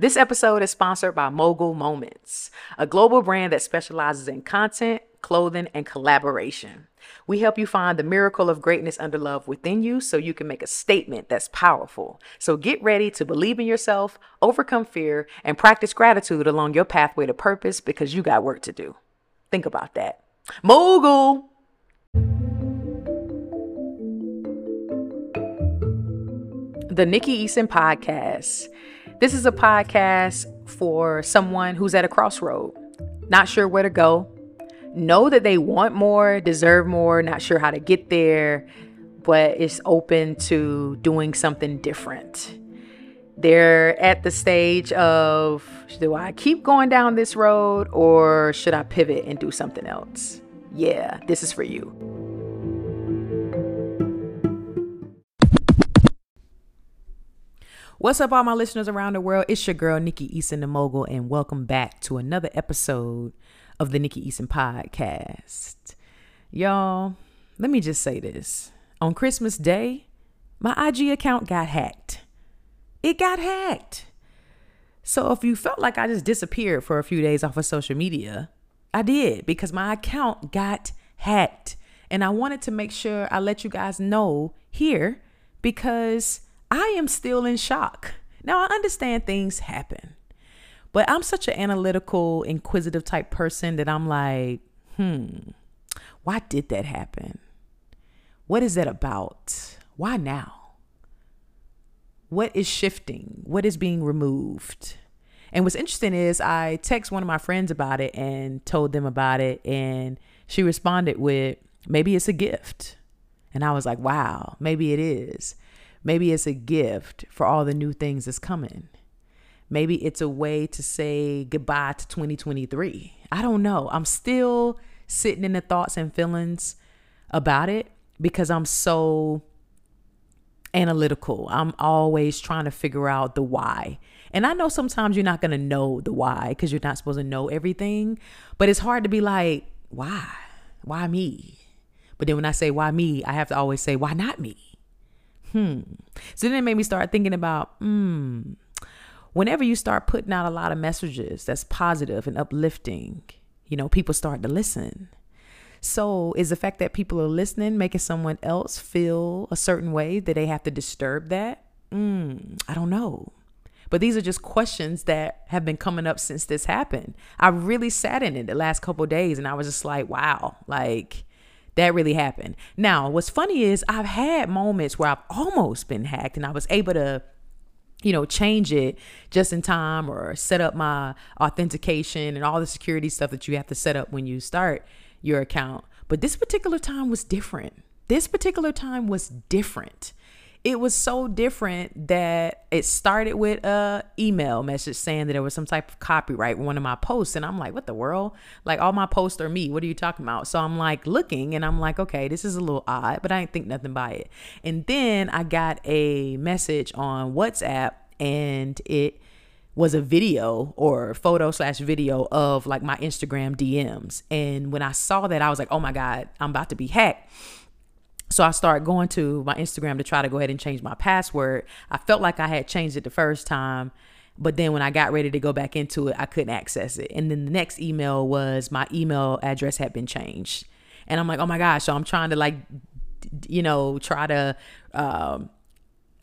This episode is sponsored by Mogul Moments, a global brand that specializes in content, clothing, and collaboration. We help you find the miracle of greatness under love within you so you can make a statement that's powerful. So get ready to believe in yourself, overcome fear, and practice gratitude along your pathway to purpose because you got work to do. Think about that. Mogul! The Nikki Eason Podcast. This is a podcast for someone who's at a crossroad, not sure where to go, know that they want more, deserve more, not sure how to get there, but it's open to doing something different. They're at the stage of do I keep going down this road or should I pivot and do something else? Yeah, this is for you. What's up, all my listeners around the world? It's your girl, Nikki Eason, the mogul, and welcome back to another episode of the Nikki Eason podcast. Y'all, let me just say this. On Christmas Day, my IG account got hacked. It got hacked. So if you felt like I just disappeared for a few days off of social media, I did because my account got hacked. And I wanted to make sure I let you guys know here because I am still in shock. Now, I understand things happen, but I'm such an analytical, inquisitive type person that I'm like, hmm, why did that happen? What is that about? Why now? What is shifting? What is being removed? And what's interesting is I text one of my friends about it and told them about it, and she responded with, maybe it's a gift. And I was like, wow, maybe it is. Maybe it's a gift for all the new things that's coming. Maybe it's a way to say goodbye to 2023. I don't know. I'm still sitting in the thoughts and feelings about it because I'm so analytical. I'm always trying to figure out the why. And I know sometimes you're not going to know the why because you're not supposed to know everything, but it's hard to be like, why? Why me? But then when I say why me, I have to always say, why not me? Hmm. So then it made me start thinking about, hmm, whenever you start putting out a lot of messages that's positive and uplifting, you know, people start to listen. So is the fact that people are listening making someone else feel a certain way that they have to disturb that? Mm, I don't know. But these are just questions that have been coming up since this happened. I really sat in it the last couple days and I was just like, wow, like that really happened. Now, what's funny is I've had moments where I've almost been hacked and I was able to you know, change it just in time or set up my authentication and all the security stuff that you have to set up when you start your account. But this particular time was different. This particular time was different it was so different that it started with a email message saying that there was some type of copyright one of my posts. And i'm like what the world? Like all my posts are me. What are you talking about? So i'm like looking and i'm like okay this is a little odd but i didn't think nothing by it. And then i got a message on whatsapp and it was a video or photo slash video of like my instagram dms and when i saw that i was like oh my god i'm about to be hacked so I started going to my Instagram to try to go ahead and change my password. I felt like I had changed it the first time, but then when I got ready to go back into it, I couldn't access it. And then the next email was my email address had been changed. And I'm like, oh my gosh. So I'm trying to like, you know, try to um,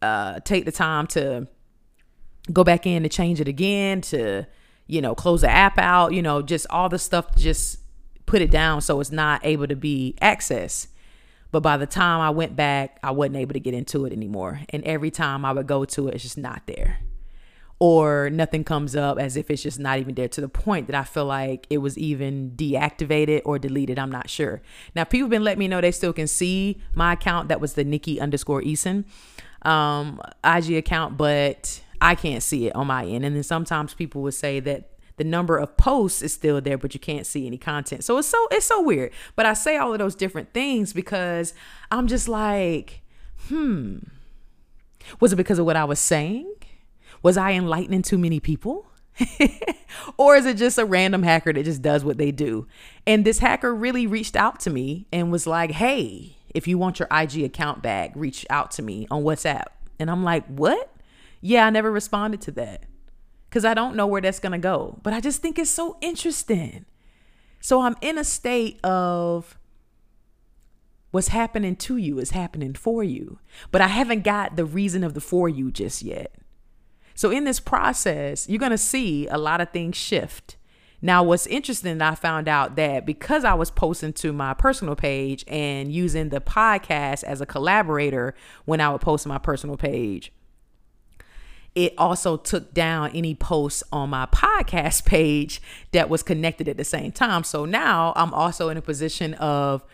uh, take the time to go back in to change it again, to, you know, close the app out, you know, just all the stuff, just put it down so it's not able to be accessed. But by the time I went back, I wasn't able to get into it anymore. And every time I would go to it, it's just not there. Or nothing comes up as if it's just not even there to the point that I feel like it was even deactivated or deleted. I'm not sure. Now, people have been letting me know they still can see my account. That was the Nikki underscore Eason um, IG account, but I can't see it on my end. And then sometimes people would say that the number of posts is still there, but you can't see any content. So it's so it's so weird. But I say all of those different things because I'm just like, hmm. Was it because of what I was saying? Was I enlightening too many people? or is it just a random hacker that just does what they do? And this hacker really reached out to me and was like, hey, if you want your IG account back, reach out to me on WhatsApp. And I'm like, what? Yeah, I never responded to that. Because I don't know where that's going to go. But I just think it's so interesting. So I'm in a state of what's happening to you is happening for you, but I haven't got the reason of the for you just yet. So in this process, you're going to see a lot of things shift. Now, what's interesting, I found out that because I was posting to my personal page and using the podcast as a collaborator when I would post my personal page, it also took down any posts on my podcast page that was connected at the same time. So now I'm also in a position of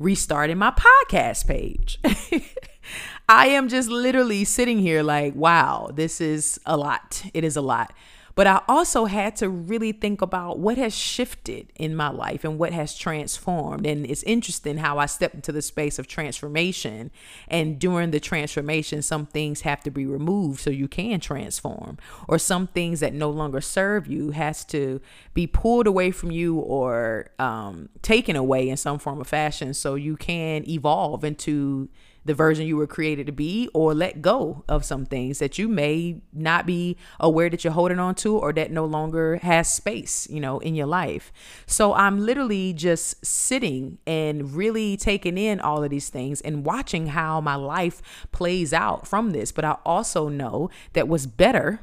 restarting my podcast page. I am just literally sitting here like, wow, this is a lot. It is a lot. But I also had to really think about what has shifted in my life and what has transformed. And it's interesting how I stepped into the space of transformation. And during the transformation, some things have to be removed so you can transform, or some things that no longer serve you has to be pulled away from you or um, taken away in some form of fashion so you can evolve into the version you were created to be or let go of some things that you may not be aware that you're holding on to or that no longer has space, you know, in your life. So I'm literally just sitting and really taking in all of these things and watching how my life plays out from this. But I also know that what's better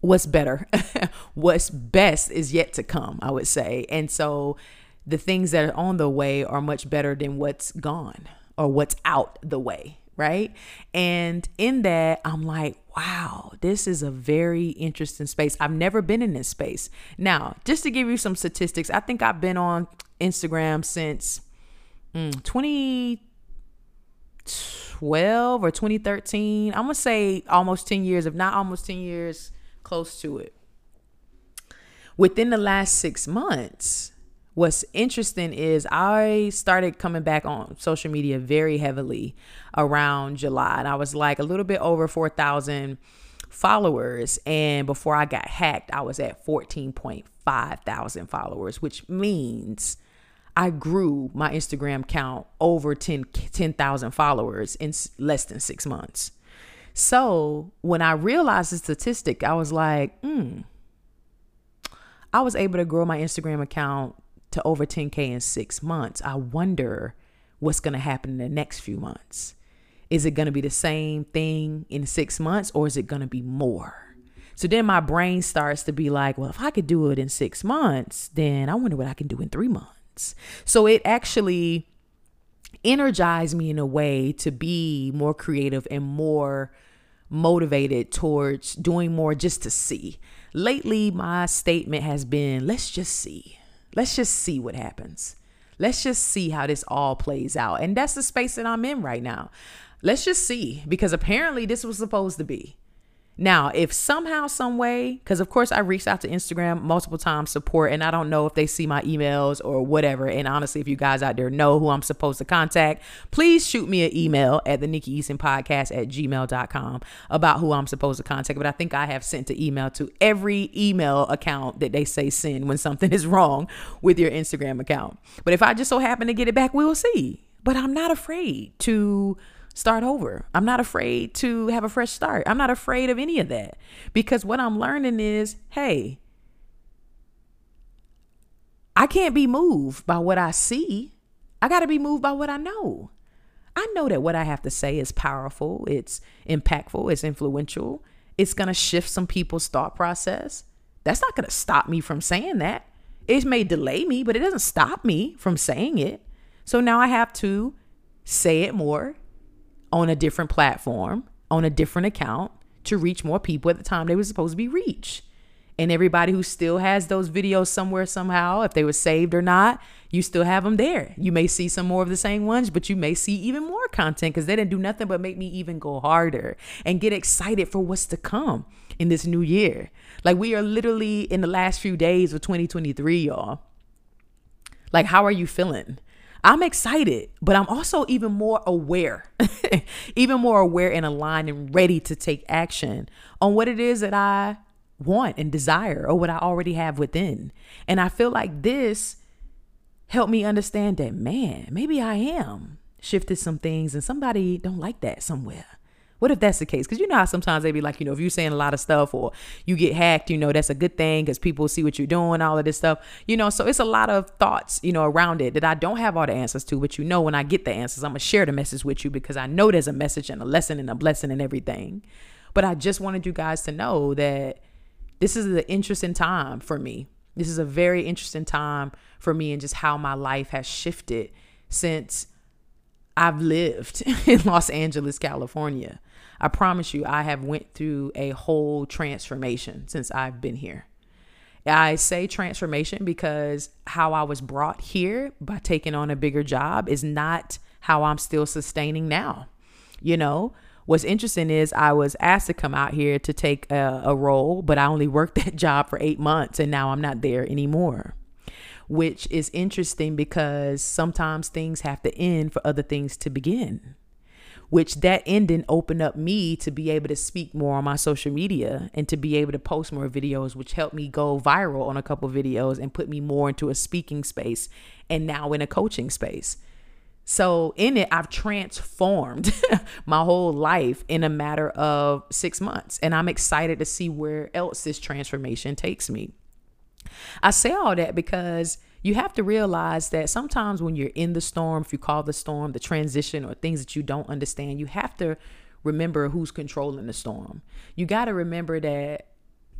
what's better what's best is yet to come i would say and so the things that are on the way are much better than what's gone or what's out the way, right? And in that, I'm like, wow, this is a very interesting space. I've never been in this space. Now, just to give you some statistics, I think I've been on Instagram since mm, 2012 or 2013. I'm going to say almost 10 years, if not almost 10 years, close to it. Within the last six months, what's interesting is I started coming back on social media very heavily around July. And I was like a little bit over 4,000 followers. And before I got hacked, I was at 14.5 thousand followers, which means I grew my Instagram count over 10 10,000 followers in less than six months. So when I realized the statistic, I was like, hmm. I was able to grow my Instagram account to over 10K in six months. I wonder what's going to happen in the next few months. Is it going to be the same thing in six months or is it going to be more? So then my brain starts to be like, well, if I could do it in six months, then I wonder what I can do in three months. So it actually energized me in a way to be more creative and more motivated towards doing more just to see. Lately, my statement has been let's just see. Let's just see what happens. Let's just see how this all plays out. And that's the space that I'm in right now. Let's just see because apparently this was supposed to be. Now, if somehow, some way, because of course I reached out to Instagram multiple times support, and I don't know if they see my emails or whatever. And honestly, if you guys out there know who I'm supposed to contact, please shoot me an email at the Nikki Eason podcast at gmail.com about who I'm supposed to contact. But I think I have sent an email to every email account that they say send when something is wrong with your Instagram account. But if I just so happen to get it back, we will see. But I'm not afraid to start over. I'm not afraid to have a fresh start. I'm not afraid of any of that because what I'm learning is hey, I can't be moved by what I see. I got to be moved by what I know. I know that what I have to say is powerful, it's impactful, it's influential, it's going to shift some people's thought process. That's not going to stop me from saying that. It may delay me, but it doesn't stop me from saying it. So now I have to say it more, on a different platform, on a different account to reach more people at the time they were supposed to be reached. And everybody who still has those videos somewhere, somehow, if they were saved or not, you still have them there. You may see some more of the same ones, but you may see even more content because they didn't do nothing but make me even go harder and get excited for what's to come in this new year. Like we are literally in the last few days of 2023, y'all. Like, how are you feeling? I'm excited, but I'm also even more aware, even more aware and aligned and ready to take action on what it is that I want and desire or what I already have within. And I feel like this helped me understand that, man, maybe I am shifted some things and somebody don't like that somewhere. What if that's the case? Because you know how sometimes they be like, you know, if you're saying a lot of stuff or you get hacked, you know, that's a good thing because people see what you're doing, all of this stuff, you know. So it's a lot of thoughts, you know, around it that I don't have all the answers to. But you know, when I get the answers, I'm gonna share the message with you because I know there's a message and a lesson and a blessing and everything. But I just wanted you guys to know that this is an interesting time for me. This is a very interesting time for me and just how my life has shifted since I've lived in Los Angeles, California. I promise you, I have went through a whole transformation since I've been here. I say transformation because how I was brought here by taking on a bigger job is not how I'm still sustaining now. You know, what's interesting is I was asked to come out here to take a, a role, but I only worked that job for eight months and now I'm not there anymore which is interesting because sometimes things have to end for other things to begin which that ending opened up me to be able to speak more on my social media and to be able to post more videos which helped me go viral on a couple videos and put me more into a speaking space and now in a coaching space. So in it i've transformed my whole life in a matter of 6 months and i'm excited to see where else this transformation takes me. I say all that because you have to realize that sometimes when you're in the storm, if you call the storm the transition or things that you don't understand, you have to remember who's controlling the storm. You got to remember that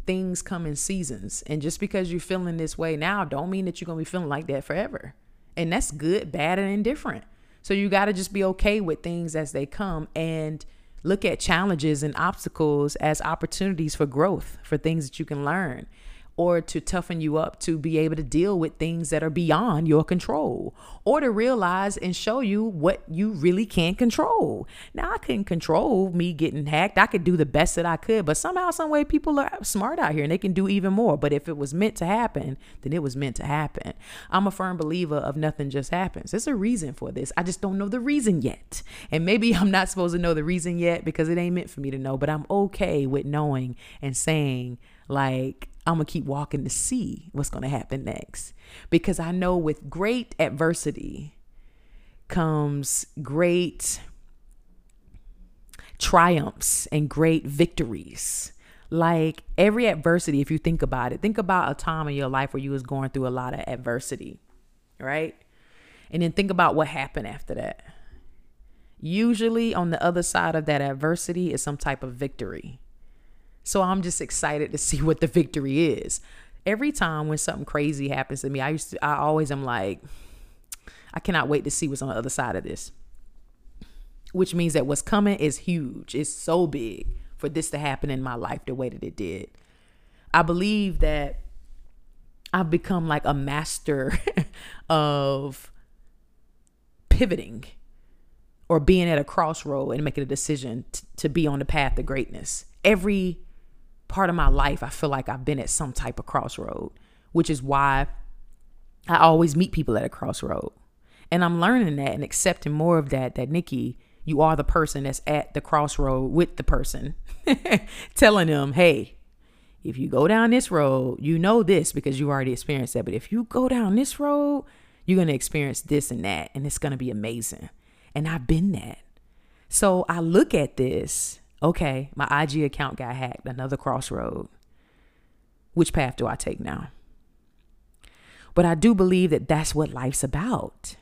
things come in seasons. And just because you're feeling this way now, don't mean that you're going to be feeling like that forever. And that's good, bad, and indifferent. So you got to just be okay with things as they come and look at challenges and obstacles as opportunities for growth, for things that you can learn or to toughen you up to be able to deal with things that are beyond your control or to realize and show you what you really can't control. Now, I couldn't control me getting hacked. I could do the best that I could, but somehow, some way, people are smart out here and they can do even more. But if it was meant to happen, then it was meant to happen. I'm a firm believer of nothing just happens. There's a reason for this. I just don't know the reason yet. And maybe I'm not supposed to know the reason yet because it ain't meant for me to know, but I'm okay with knowing and saying, like, I'm going to keep walking to see what's going to happen next. Because I know with great adversity comes great triumphs and great victories. Like every adversity, if you think about it, think about a time in your life where you was going through a lot of adversity, right? And then think about what happened after that. Usually on the other side of that adversity is some type of victory. So I'm just excited to see what the victory is. Every time when something crazy happens to me, I used to, I always am like, I cannot wait to see what's on the other side of this. Which means that what's coming is huge. It's so big for this to happen in my life the way that it did. I believe that I've become like a master of pivoting or being at a crossroad and making a decision t- to be on the path to greatness. Every part of my life, I feel like I've been at some type of crossroad, which is why I always meet people at a crossroad. And I'm learning that and accepting more of that, that Nikki, you are the person that's at the crossroad with the person, telling them, hey, if you go down this road, you know this because you already experienced that. But if you go down this road, you're going to experience this and that, and it's going to be amazing. And I've been that. So I look at this okay, my IG account got hacked, another crossroad. Which path do I take now? But I do believe that that's what life's about.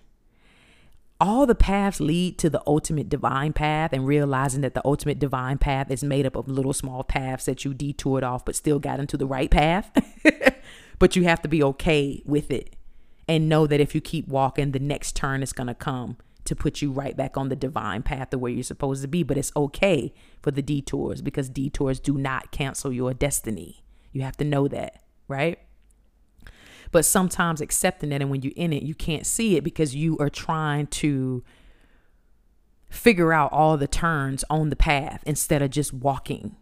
All the paths lead to the ultimate divine path, and realizing that the ultimate divine path is made up of little small paths that you detoured off, but still got into the right path. but you have to be okay with it and know that if you keep walking, the next turn is going to come to put you right back on the divine path of where you're supposed to be. But it's okay for the detours because detours do not cancel your destiny. You have to know that, right? But sometimes accepting that, and when you're in it, you can't see it because you are trying to figure out all the turns on the path instead of just walking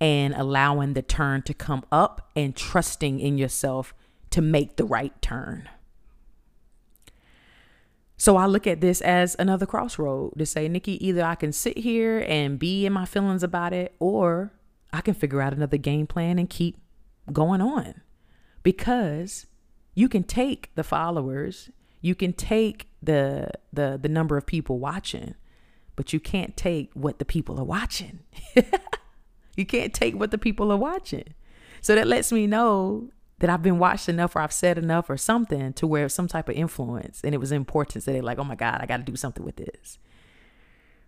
and allowing the turn to come up and trusting in yourself to make the right turn. So I look at this as another crossroad to say, Nikki, either I can sit here and be in my feelings about it, or I can figure out another game plan and keep going on. Because you can take the followers, you can take the the the number of people watching, but you can't take what the people are watching. you can't take what the people are watching. So that lets me know that I've been watched enough or I've said enough or something to where some type of influence and it was important. So they're like, oh my God, I got to do something with this.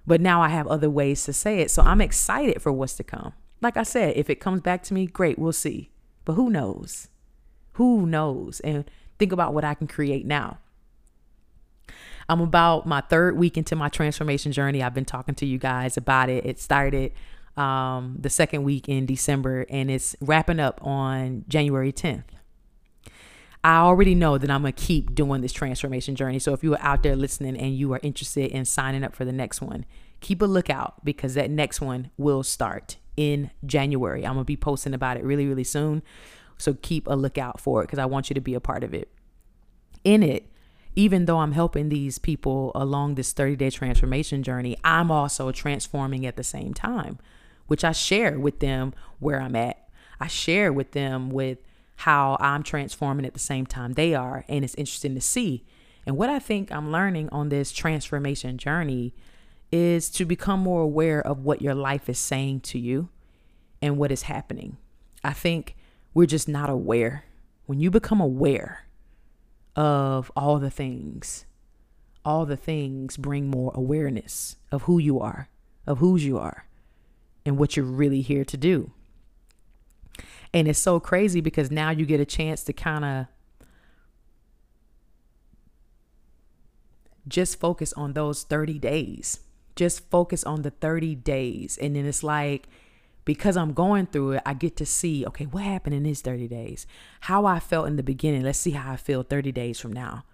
But now I have other ways to say it. So I'm excited for what's to come. Like I said, if it comes back to me, great, we'll see. But who knows? Who knows? And think about what I can create now. I'm about my third week into my transformation journey. I've been talking to you guys about it. It started um, the second week in December and it's wrapping up on January 10th. I already know that I'm going to keep doing this transformation journey. So if you are out there listening and you are interested in signing up for the next one, keep a lookout because that next one will start in January. I'm going to be posting about it really, really soon. So keep a lookout for it because I want you to be a part of it. In it, even though I'm helping these people along this 30 day transformation journey, I'm also transforming at the same time, which I share with them where I'm at. I share with them with how I'm transforming at the same time they are. And it's interesting to see. And what I think I'm learning on this transformation journey is to become more aware of what your life is saying to you and what is happening. I think we're just not aware. When you become aware, of all the things. All the things bring more awareness of who you are, of whose you are, and what you're really here to do. And it's so crazy because now you get a chance to kind of just focus on those 30 days. Just focus on the 30 days. And then it's like, because I'm going through it, I get to see, okay, what happened in these 30 days? How I felt in the beginning. Let's see how I feel 30 days from now.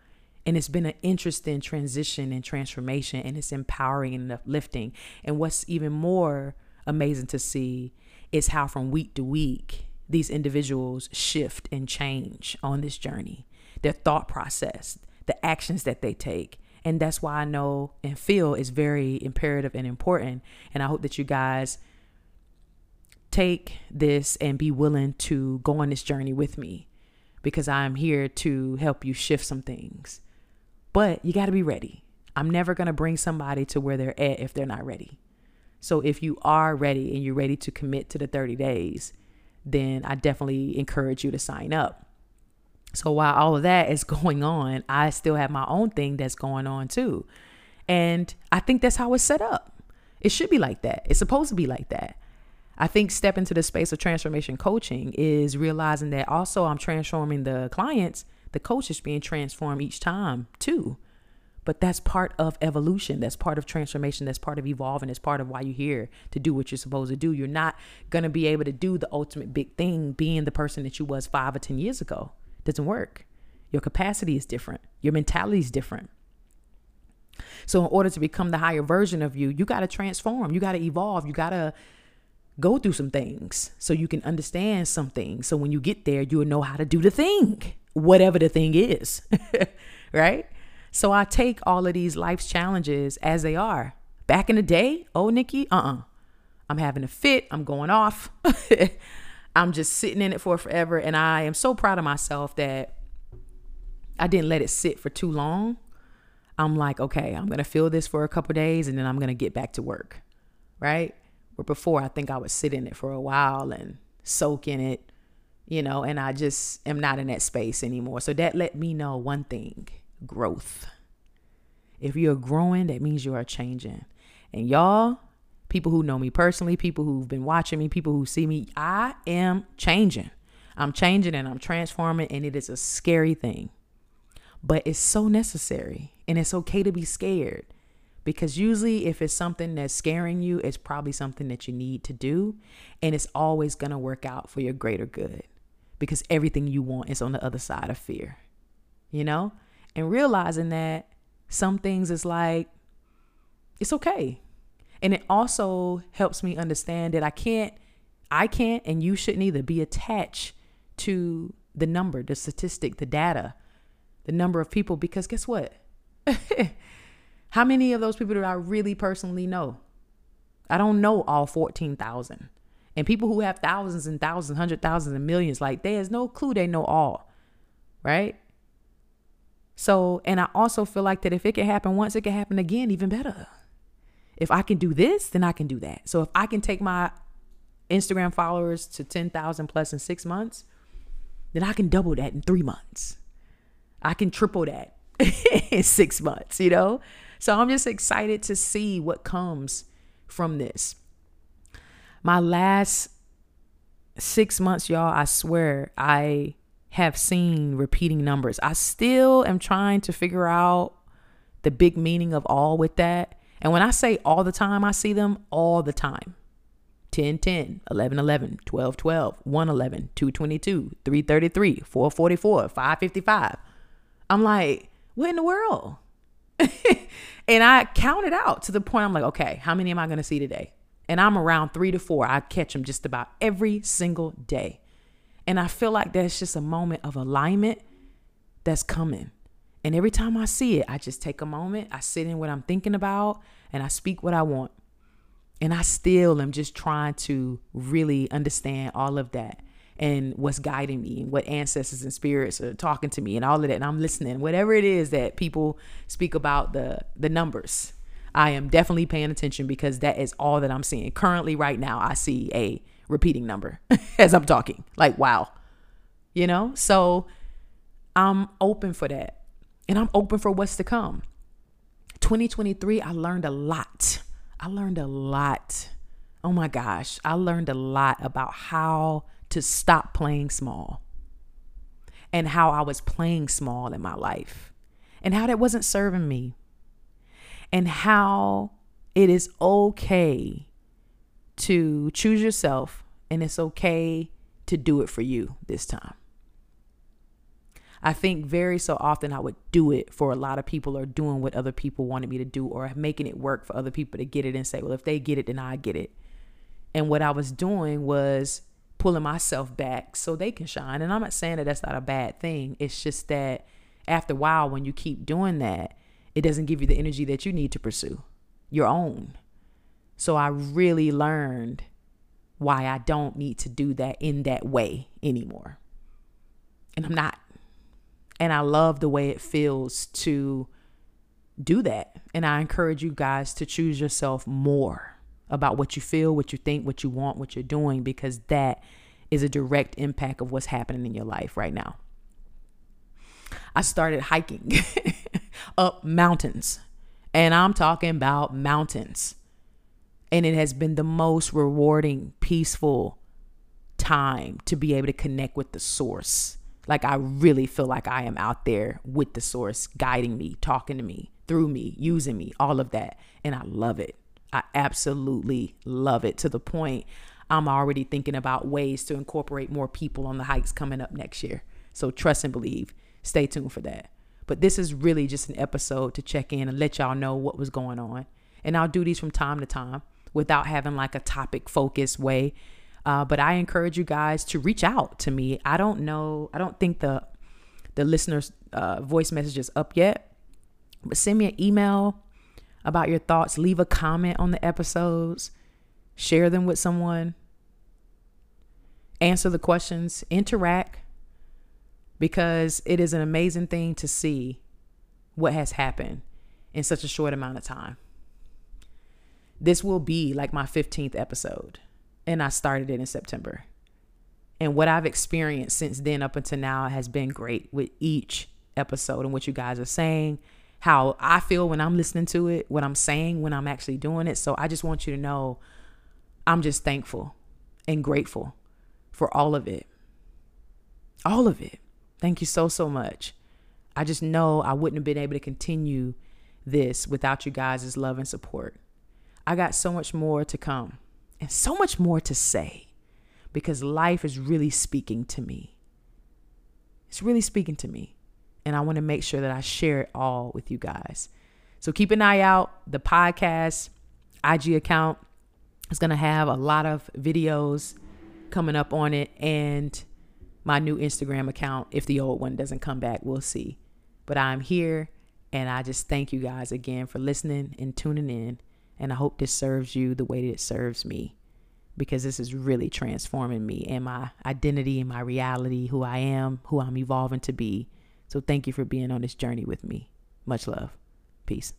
And it's been an interesting transition and transformation, and it's empowering and uplifting. And what's even more amazing to see is how from week to week, these individuals shift and change on this journey, their thought process, the actions that they take. And that's why I know and feel is very imperative and important. And I hope that you guys take this and be willing to go on this journey with me because I'm here to help you shift some things. But you got to be ready. I'm never going to bring somebody to where they're at if they're not ready. So if you are ready and you're ready to commit to the 30 days, then I definitely encourage you to sign up. So while all of that is going on, I still have my own thing that's going on too. And I think that's how it's set up. It should be like that. It's supposed to be like that. I think step into the space of transformation coaching is realizing that also I'm transforming the clients, the coach is being transformed each time too. But that's part of evolution. That's part of transformation. That's part of evolving. It's part of why you're here to do what you're supposed to do. You're not going to be able to do the ultimate big thing being the person that you was five or 10 years ago. Doesn't work. Your capacity is different. Your mentality is different. So, in order to become the higher version of you, you got to transform. You got to evolve. You got to go through some things so you can understand some things. So when you get there, you'll know how to do the thing, whatever the thing is. right? So I take all of these life's challenges as they are. Back in the day, oh, Nikki, uh uh-uh. uh. i am having a fit. I'm going off. I'm just sitting in it for forever. And I am so proud of myself that I didn't let it sit for too long. I'm like, okay, I'm going to feel this for a couple days and then I'm going to get back to work. Right? Where before I think I would sit in it for a while and soak in it, you know, and I just am not in that space anymore. So that let me know one thing growth. If you're growing, that means you are changing. And y'all, people who know me personally, people who've been watching me, people who see me, I am changing. I'm changing and I'm transforming, and it is a scary thing. But it's so necessary, and it's okay to be scared because usually if it's something that's scaring you it's probably something that you need to do and it's always going to work out for your greater good because everything you want is on the other side of fear you know and realizing that some things is like it's okay and it also helps me understand that i can't i can't and you shouldn't either be attached to the number the statistic the data the number of people because guess what How many of those people do I really personally know? I don't know all 14,000. And people who have thousands and thousands, hundred thousands and millions, like there's no clue they know all. Right? So, and I also feel like that if it can happen once, it can happen again, even better. If I can do this, then I can do that. So if I can take my Instagram followers to 10,000 plus in six months, then I can double that in three months. I can triple that in six months, you know? So I'm just excited to see what comes from this. My last six months, y'all, I swear, I have seen repeating numbers. I still am trying to figure out the big meaning of all with that. And when I say all the time, I see them all the time. 10 10, 11 11, 12 12, 111, 222, 333, 444, 555. I'm like, what in the world? and I counted out to the point I'm like, okay, how many am I going to see today? And I'm around three to four. I catch them just about every single day. And I feel like that's just a moment of alignment that's coming. And every time I see it, I just take a moment, I sit in what I'm thinking about, and I speak what I want. And I still am just trying to really understand all of that and what's guiding me and what ancestors and spirits are talking to me and all of that. And I'm listening. Whatever it is that people speak about the the numbers, I am definitely paying attention because that is all that I'm seeing. Currently, right now, I see a repeating number as I'm talking. Like, wow. You know? So I'm open for that. And I'm open for what's to come. 2023, I learned a lot. I learned a lot. Oh my gosh. I learned a lot about how to stop playing small and how I was playing small in my life and how that wasn't serving me and how it is okay to choose yourself and it's okay to do it for you this time. I think very so often I would do it for a lot of people or doing what other people wanted me to do or making it work for other people to get it and say, well, if they get it, then I get it. And what I was doing was pulling myself back so they can shine. And I'm not saying that that's not a bad thing. It's just that after a while, when you keep doing that, it doesn't give you the energy that you need to pursue your own. So I really learned why I don't need to do that in that way anymore. And I'm not. And I love the way it feels to do that. And I encourage you guys to choose yourself more about what you feel, what you think, what you want, what you're doing, because that is a direct impact of what's happening in your life right now. I started hiking up mountains, and I'm talking about mountains. And it has been the most rewarding, peaceful time to be able to connect with the source. Like, I really feel like I am out there with the source, guiding me, talking to me, through me, using me, all of that. And I love it. I absolutely love it to the point I'm already thinking about ways to incorporate more people on the hikes coming up next year. So trust and believe. Stay tuned for that. But this is really just an episode to check in and let y'all know what was going on. And I'll do these from time to time without having like a topic focused way. Uh, but I encourage you guys to reach out to me. I don't know. I don't think the the listeners' uh, voice message is up yet. But send me an email about your thoughts. Leave a comment on the episodes, share them with someone, answer the questions, interact, because it is an amazing thing to see what has happened in such a short amount of time. This will be like my 15th episode, and I started it in September. And what I've experienced since then up until now has been great with each episode and what you guys are saying how I feel when I'm listening to it, what I'm saying when I'm actually doing it. So I just want you to know I'm just thankful and grateful for all of it. All of it. Thank you so, so much. I just know I wouldn't have been able to continue this without you guys' love and support. I got so much more to come and so much more to say because life is really speaking to me. It's really speaking to me and I want to make sure that I share it all with you guys. So keep an eye out. The podcast IG account is going to have a lot of videos coming up on it and my new Instagram account. If the old one doesn't come back, we'll see. But I'm here and I just thank you guys again for listening and tuning in. And I hope this serves you the way that it serves me because this is really transforming me and my identity and my reality, who I am, who I'm evolving to be. So thank you for being on this journey with me. Much love. Peace.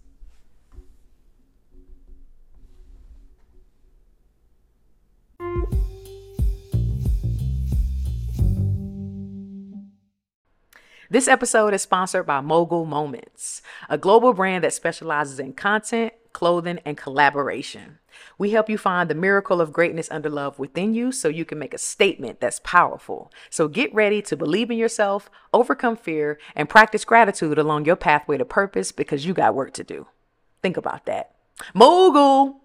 This episode is sponsored by Mogul Moments, a global brand that specializes in content clothing, and collaboration. We help you find the miracle of greatness under love within you so you can make a statement that's powerful. So get ready to believe in yourself, overcome fear, and practice gratitude along your pathway to purpose because you got work to do. Think about that. Mogul!